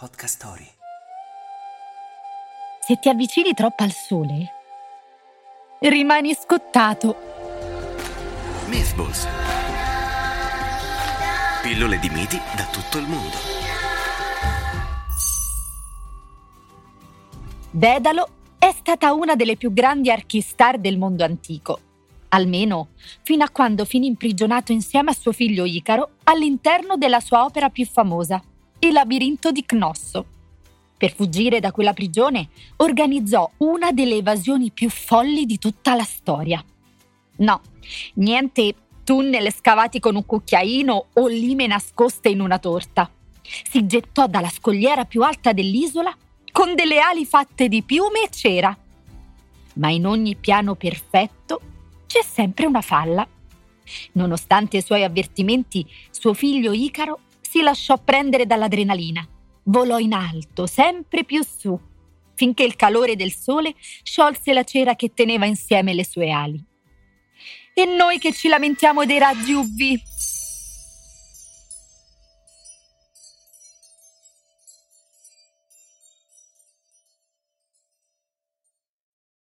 Podcast Story. Se ti avvicini troppo al sole, rimani scottato. Mythballs. Pillole di miti da tutto il mondo. Dedalo è stata una delle più grandi archistar del mondo antico, almeno fino a quando finì imprigionato insieme a suo figlio Icaro all'interno della sua opera più famosa, Il labirinto di Cnosso. Per fuggire da quella prigione organizzò una delle evasioni più folli di tutta la storia. No, niente tunnel scavati con un cucchiaino o lime nascoste in una torta. Si gettò dalla scogliera più alta dell'isola con delle ali fatte di piume e cera. Ma in ogni piano perfetto c'è sempre una falla. Nonostante i suoi avvertimenti, suo figlio Icaro si lasciò prendere dall'adrenalina. Volò in alto, sempre più su, finché il calore del sole sciolse la cera che teneva insieme le sue ali. E noi che ci lamentiamo dei raggi UV,